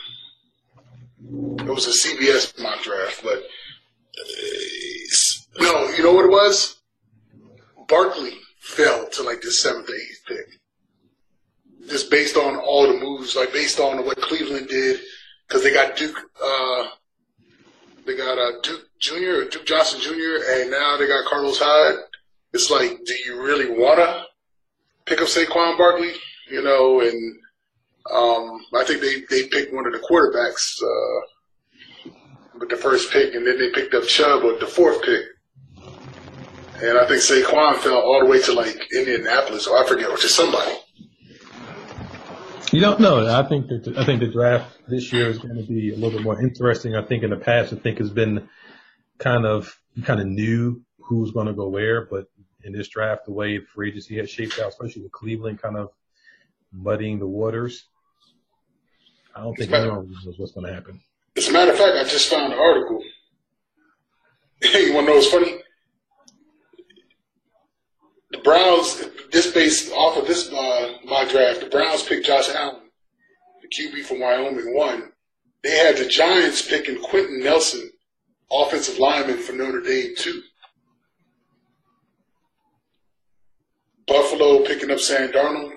it was a CBS mock draft. But uh, no, you know what it was? Barkley fell to like the seventh or eighth pick. Just based on all the moves, like based on what Cleveland did, because they got Duke. Uh, they got uh, Duke Jr. Duke Johnson Jr. and now they got Carlos Hyde. It's like, do you really wanna pick up Saquon Barkley? You know, and um, I think they they picked one of the quarterbacks uh, with the first pick, and then they picked up Chubb with the fourth pick. And I think Saquon fell all the way to like Indianapolis, or I forget, or to somebody. You don't know. I think that I think the draft this year is going to be a little bit more interesting. I think in the past, I think has been kind of you kind of knew who was going to go where, but in this draft, the way free agency has shaped out, especially with Cleveland kind of muddying the waters, I don't think anyone knows what's going to happen. As a matter of fact, I just found an article. Hey, you want to know what's funny? The Browns, this based off of this uh, my draft, the Browns picked Josh Allen, the QB from Wyoming, one. They had the Giants picking Quenton Nelson, offensive lineman for Notre Dame, too. Buffalo picking up Sam Darnold.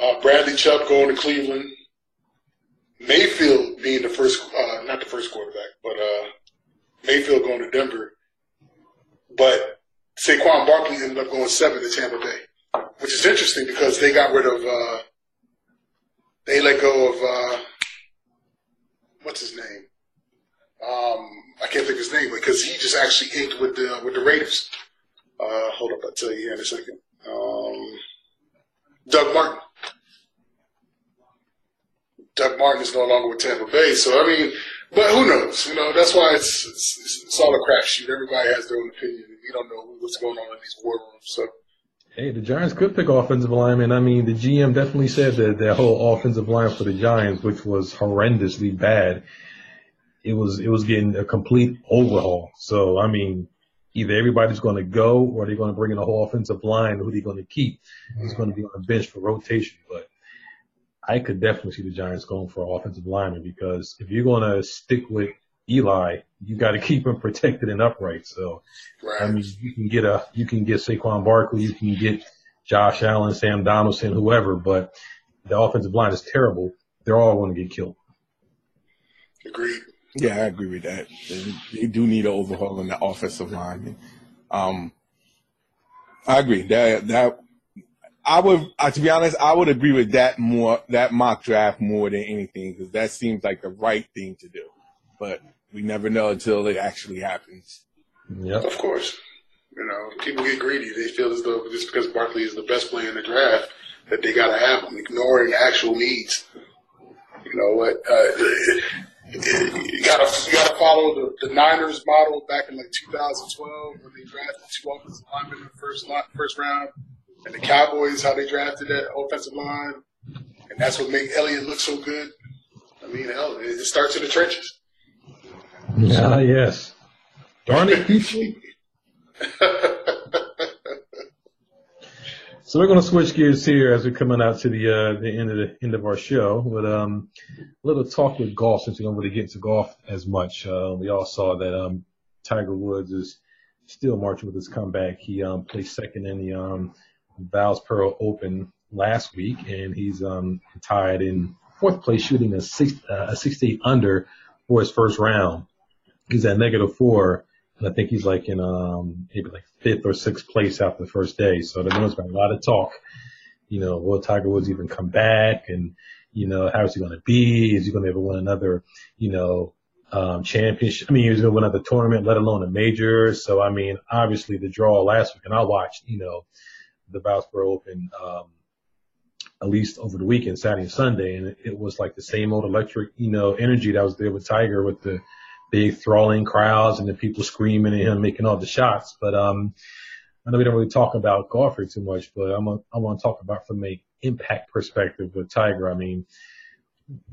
Uh, Bradley Chubb going to Cleveland. Mayfield being the first, uh, not the first quarterback, but uh, Mayfield going to Denver. But Saquon Barkley ended up going seven to Tampa Bay, which is interesting because they got rid of, uh, they let go of, uh, what's his name? Um, I can't think of his name because he just actually inked with the with the Raiders. Uh, hold up, I'll tell you here in a second. Um, Doug Martin. Doug Martin is no longer with Tampa Bay, so I mean, but who knows? You know, that's why it's it's, it's all a crapshoot. Everybody has their own opinion. We don't know what's going on in these war rooms. So. Hey, the Giants could pick offensive linemen. I mean, the GM definitely said that their whole offensive line for the Giants, which was horrendously bad, it was it was getting a complete overhaul. So I mean, either everybody's going to go or they're going to bring in a whole offensive line. Who they're going to keep is going to be on the bench for rotation. But I could definitely see the Giants going for offensive lineman because if you're going to stick with Eli, you got to keep him protected and upright. So, right. I mean, you can get a, you can get Saquon Barkley, you can get Josh Allen, Sam Donaldson, whoever, but the offensive line is terrible. They're all going to get killed. Agreed. Yeah, I agree with that. They, they do need an overhaul in the offensive line. Um, I agree that that I would, uh, to be honest, I would agree with that more that mock draft more than anything because that seems like the right thing to do. But we never know until it actually happens. Yeah, of course. You know, people get greedy. They feel as though just because Barkley is the best player in the draft that they got to have him, ignoring actual needs. You know what? Uh, you gotta you gotta follow the, the Niners model back in like 2012 when they drafted two offensive linemen in the first line, first round, and the Cowboys how they drafted that offensive line, and that's what made Elliott look so good. I mean, hell, it starts in the trenches. Ah, yes. Darn it, people. So we're going to switch gears here as we're coming out to the uh, the end of the end of our show with um, a little talk with golf since we don't really get into golf as much. Uh, we all saw that um, Tiger Woods is still marching with his comeback. He um, placed second in the um, Valspar Open last week, and he's um, tied in fourth place, shooting a six uh, a 68 under for his first round. He's at negative four and I think he's like in um maybe like fifth or sixth place after the first day. So there's been a lot of talk. You know, will Tiger Woods even come back? And you know, how is he going to be? Is he going to ever win another? You know, um, championship. I mean, he was going to win another tournament, let alone a major. So I mean, obviously the draw last week, and I watched. You know, the Valspar Open. Um, at least over the weekend, Saturday and Sunday, and it was like the same old electric, you know, energy that was there with Tiger with the big thralling crowds and the people screaming at him, making all the shots. But um, I know we don't really talk about golfer too much, but I'm a, I want to talk about from a impact perspective with Tiger. I mean,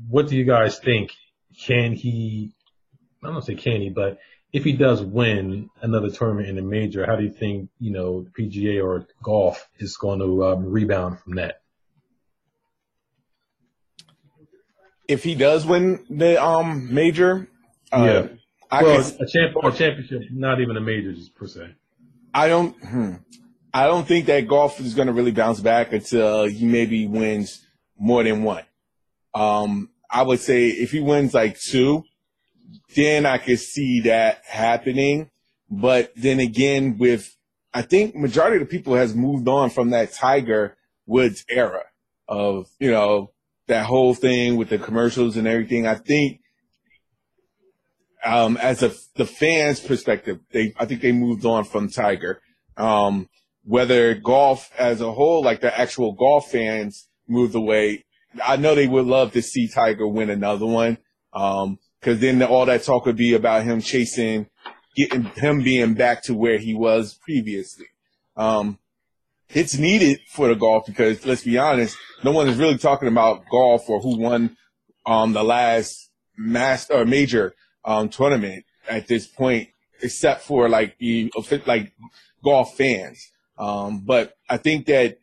what do you guys think? Can he? I don't say can he, but if he does win another tournament in a major, how do you think you know PGA or golf is going to um, rebound from that? If he does win the um major, uh, yeah. I well, can, a, champ, a championship, not even a major, per se. I don't. Hmm, I don't think that golf is going to really bounce back until he maybe wins more than one. Um, I would say if he wins like two, then I could see that happening. But then again, with I think majority of the people has moved on from that Tiger Woods era of you know that whole thing with the commercials and everything. I think um, as a the fans' perspective, they I think they moved on from Tiger. Um, whether golf as a whole, like the actual golf fans, moved away. I know they would love to see Tiger win another one, because um, then all that talk would be about him chasing, getting him being back to where he was previously. Um, it's needed for the golf because let's be honest, no one is really talking about golf or who won um, the last master or major um, tournament at this point, except for like the like golf fans. Um, but I think that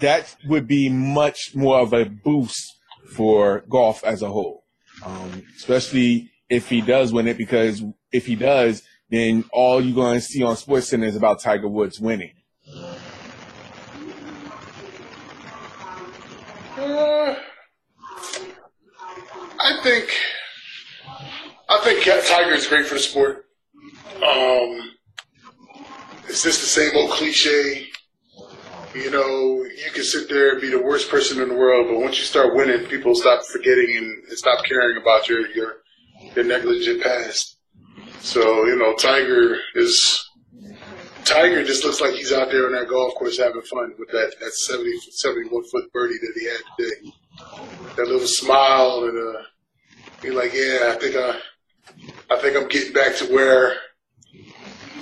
that would be much more of a boost for golf as a whole, um, especially if he does win it. Because if he does, then all you're going to see on SportsCenter is about Tiger Woods winning. Uh, I think I think Tiger is great for the sport. Um, it's just the same old cliche. You know, you can sit there and be the worst person in the world, but once you start winning, people stop forgetting and, and stop caring about your, your your negligent past. So you know, Tiger is Tiger just looks like he's out there on that golf course having fun with that that 70, 71 foot birdie that he had today. That little smile and uh, he's like, yeah, I think I I think I'm getting back to where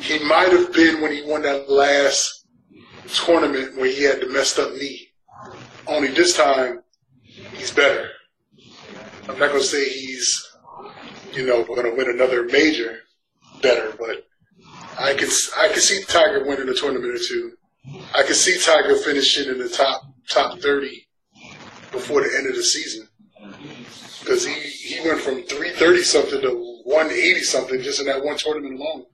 he might have been when he won that last tournament where he had the messed up knee. Only this time, he's better. I'm not going to say he's, you know, going to win another major better, but I can I can see Tiger winning a tournament or two. I can see Tiger finishing in the top top 30 before the end of the season because he, he went from 330 something to 180 something just in that one tournament alone.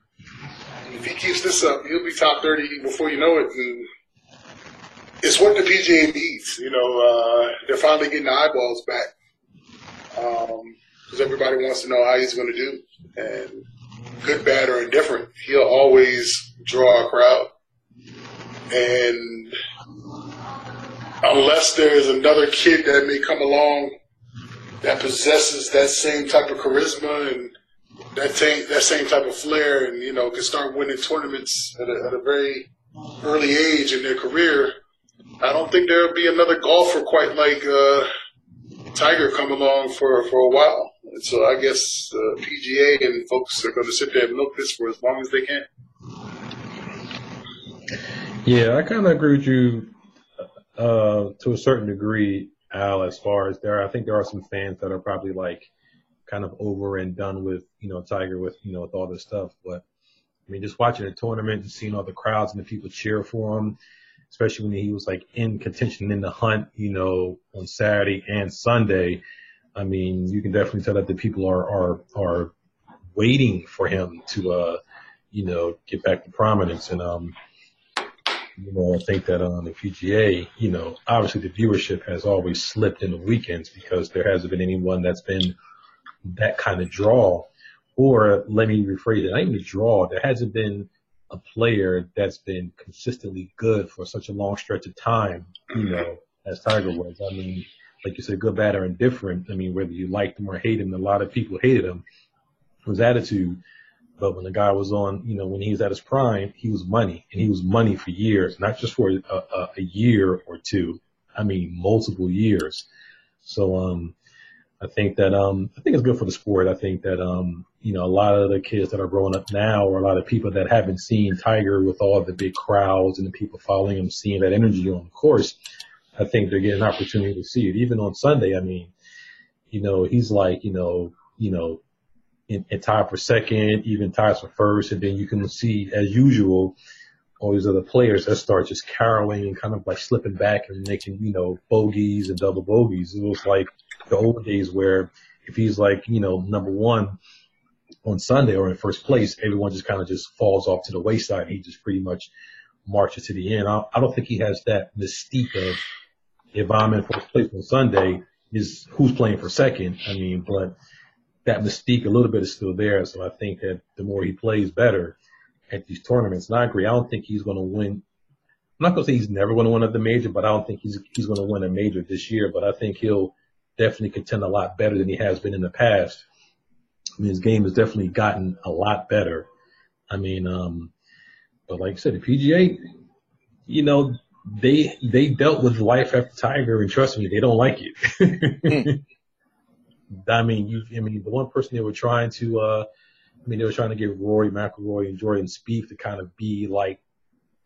If he keeps this up, he'll be top 30 before you know it. And it's what the PGA needs. You know, uh, they're finally getting the eyeballs back because um, everybody wants to know how he's going to do. And good, bad, or indifferent, he'll always draw a crowd. And unless there's another kid that may come along that possesses that same type of charisma and that same that same type of flair, and you know, can start winning tournaments at a, at a very early age in their career. I don't think there'll be another golfer quite like uh, Tiger come along for for a while. And so I guess uh, PGA and folks are going to sit there and milk this for as long as they can. Yeah, I kind of agree with you uh, to a certain degree, Al. As far as there, I think there are some fans that are probably like kind of over and done with you know Tiger with you know with all this stuff. But I mean, just watching the tournament and seeing all the crowds and the people cheer for him, especially when he was like in contention in the hunt, you know, on Saturday and Sunday. I mean, you can definitely tell that the people are are are waiting for him to uh, you know, get back to prominence and um you know, I think that on the PGA, you know, obviously the viewership has always slipped in the weekends because there hasn't been anyone that's been that kind of draw. Or let me rephrase it, not even a draw. There hasn't been a player that's been consistently good for such a long stretch of time, you know, as Tiger was. I mean, like you said, good, bad, or indifferent. I mean, whether you liked him or hated him, a lot of people hated him. His attitude but when the guy was on, you know, when he was at his prime, he was money and he was money for years, not just for a, a, a year or two. I mean, multiple years. So, um, I think that, um, I think it's good for the sport. I think that, um, you know, a lot of the kids that are growing up now or a lot of people that haven't seen Tiger with all the big crowds and the people following him, seeing that energy on the course, I think they're getting an opportunity to see it. Even on Sunday, I mean, you know, he's like, you know, you know, in, in tied for second, even ties for first, and then you can see, as usual, all these other players that start just caroling and kind of like slipping back and making, you know, bogeys and double bogeys. It was like the old days where if he's like, you know, number one on Sunday or in first place, everyone just kind of just falls off to the wayside. He just pretty much marches to the end. I, I don't think he has that mystique of if I'm in first place on Sunday, is who's playing for second. I mean, but that mystique a little bit is still there. So I think that the more he plays better at these tournaments, and I agree, I don't think he's going to win. I'm not going to say he's never going to win at the major, but I don't think he's he's going to win a major this year. But I think he'll definitely contend a lot better than he has been in the past. I mean, his game has definitely gotten a lot better. I mean, um, but like I said, the PGA, you know, they they dealt with life after Tiger, and trust me, they don't like it. I mean, you, I mean, the one person they were trying to, uh, I mean, they were trying to get Rory McIlroy and Jordan Spieth to kind of be like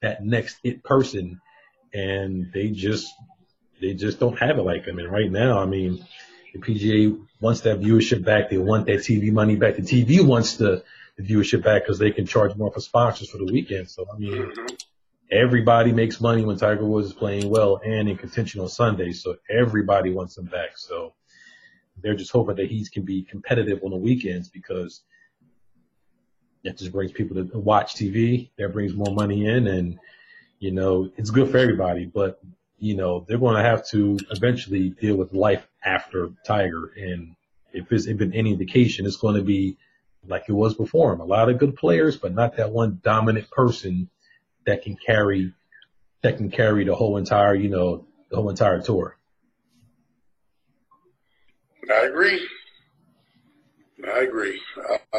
that next it person, and they just, they just don't have it like them. And right now, I mean, the PGA wants that viewership back. They want that TV money back. The TV wants the, the viewership back because they can charge more for sponsors for the weekend. So I mean, everybody makes money when Tiger Woods is playing well and in contention on Sunday. So everybody wants him back. So they're just hoping that he can be competitive on the weekends because that just brings people to watch TV. That brings more money in and, you know, it's good for everybody, but you know, they're going to have to eventually deal with life after Tiger. And if it's been any indication, it's going to be like it was before him. A lot of good players, but not that one dominant person that can carry, that can carry the whole entire, you know, the whole entire tour. I agree. I agree. Uh,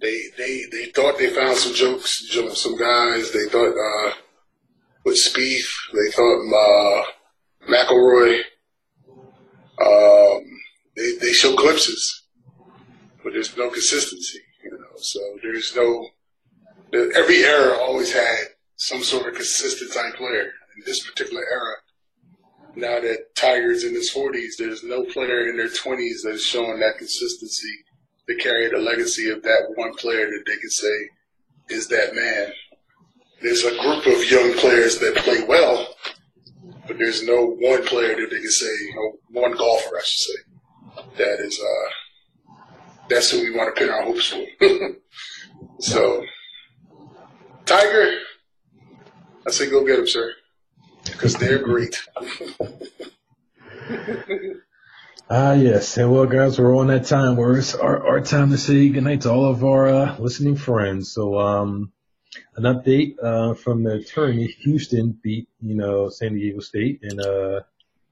they they they thought they found some jokes, some guys. They thought uh, with Spieth, they thought uh, McIlroy. Um, they they show glimpses, but there's no consistency. You know, so there's no. Every era always had some sort of consistent type player. In this particular era, now that Tiger's in his 40s, there's no player in their 20s that is showing that consistency to carry the legacy of that one player that they can say is that man. There's a group of young players that play well, but there's no one player that they can say, one golfer, I should say, that is, uh, that's who we want to pin our hopes for. so, Tiger, I say go get him, sir because they're great. Ah, yes. And well, guys, we're on that time where it's our, our time to say goodnight to all of our uh, listening friends. So, um, an update uh, from the attorney. Houston beat, you know, San Diego State, and uh,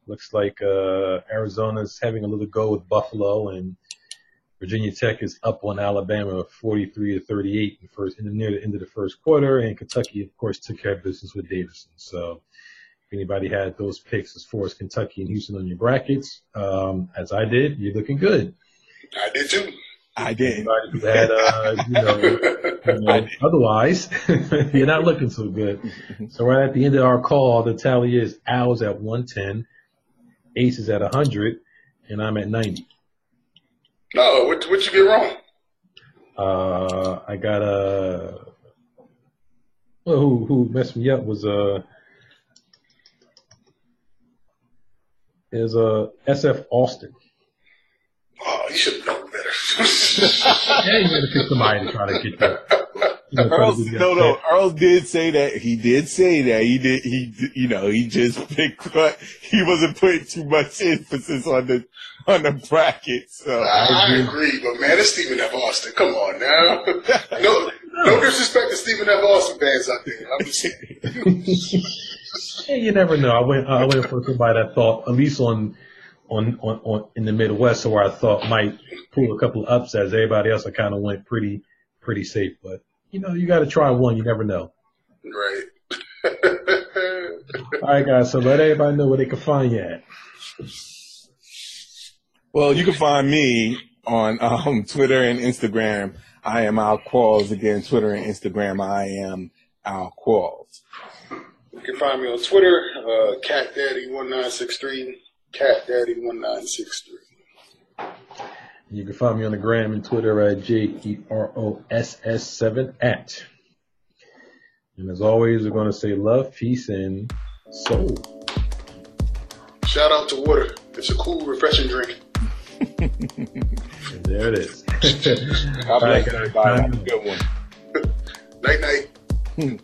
looks like uh, Arizona's having a little go with Buffalo, and Virginia Tech is up on Alabama 43 to 38 in the first, in the near the end of the first quarter, and Kentucky, of course, took care of business with Davidson. So If anybody had those picks as far as Kentucky and Houston on your brackets, um, as I did, you're looking good. I did too. I. Had, uh, you know, you know, otherwise, you're not looking so good. So right at the end of our call, the tally is Al's at 110, Ace is at 100, and I'm at 90. No, what what you get wrong? Uh, I got a, well, who, who messed me up was, uh, is, uh, SF Austin. Oh, you should have known better. Yeah, you gotta pick somebody to try to get that. You know, try to Earl, that. no, no. Earl did say that. He did say that. He did. He, you know, he just picked. What, he wasn't putting too much emphasis on the on the bracket. So I, I agree, but man, it's Stephen F. Austin. Come on now. No, no disrespect to Stephen F. Austin fans out there. I'm just saying. Yeah, you never know. I went I went for somebody that thought at least on on on, on in the Midwest, where I thought might pull a couple of upsets. Everybody else I kind of went pretty pretty safe, but you know you got to try one. You never know. Right. All right, guys. So let everybody know where they can find you at. Well, you can find me on um, Twitter and Instagram. I am Al Qualls. Again, Twitter and Instagram, I am Al Qualls. You can find me on Twitter, uh, CatDaddy1963, CatDaddy1963. You can find me on the gram and Twitter at J E R O S S seven at. And as always, we're going to say love, peace, and soul. Shout out to water. It's a cool, refreshing drink. And there it is. God All right, bless guys. everybody. Have a good one. Night night.